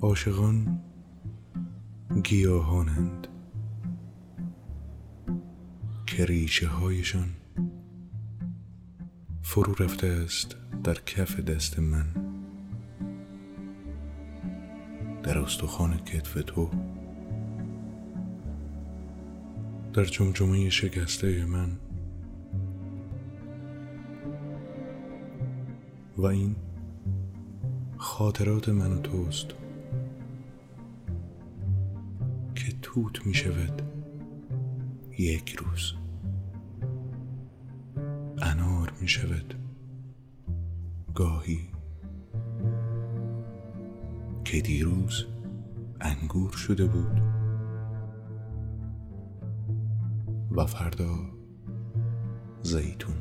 عاشقان گیاهانند که ریشه هایشان فرو رفته است در کف دست من. در استخوان کتف تو در جمجمه شکسته من. و این خاطرات من و توست. که توت می شود. یک روز. انار می شود. گاهی. که دیروز انگور شده بود. و فردا زیتون.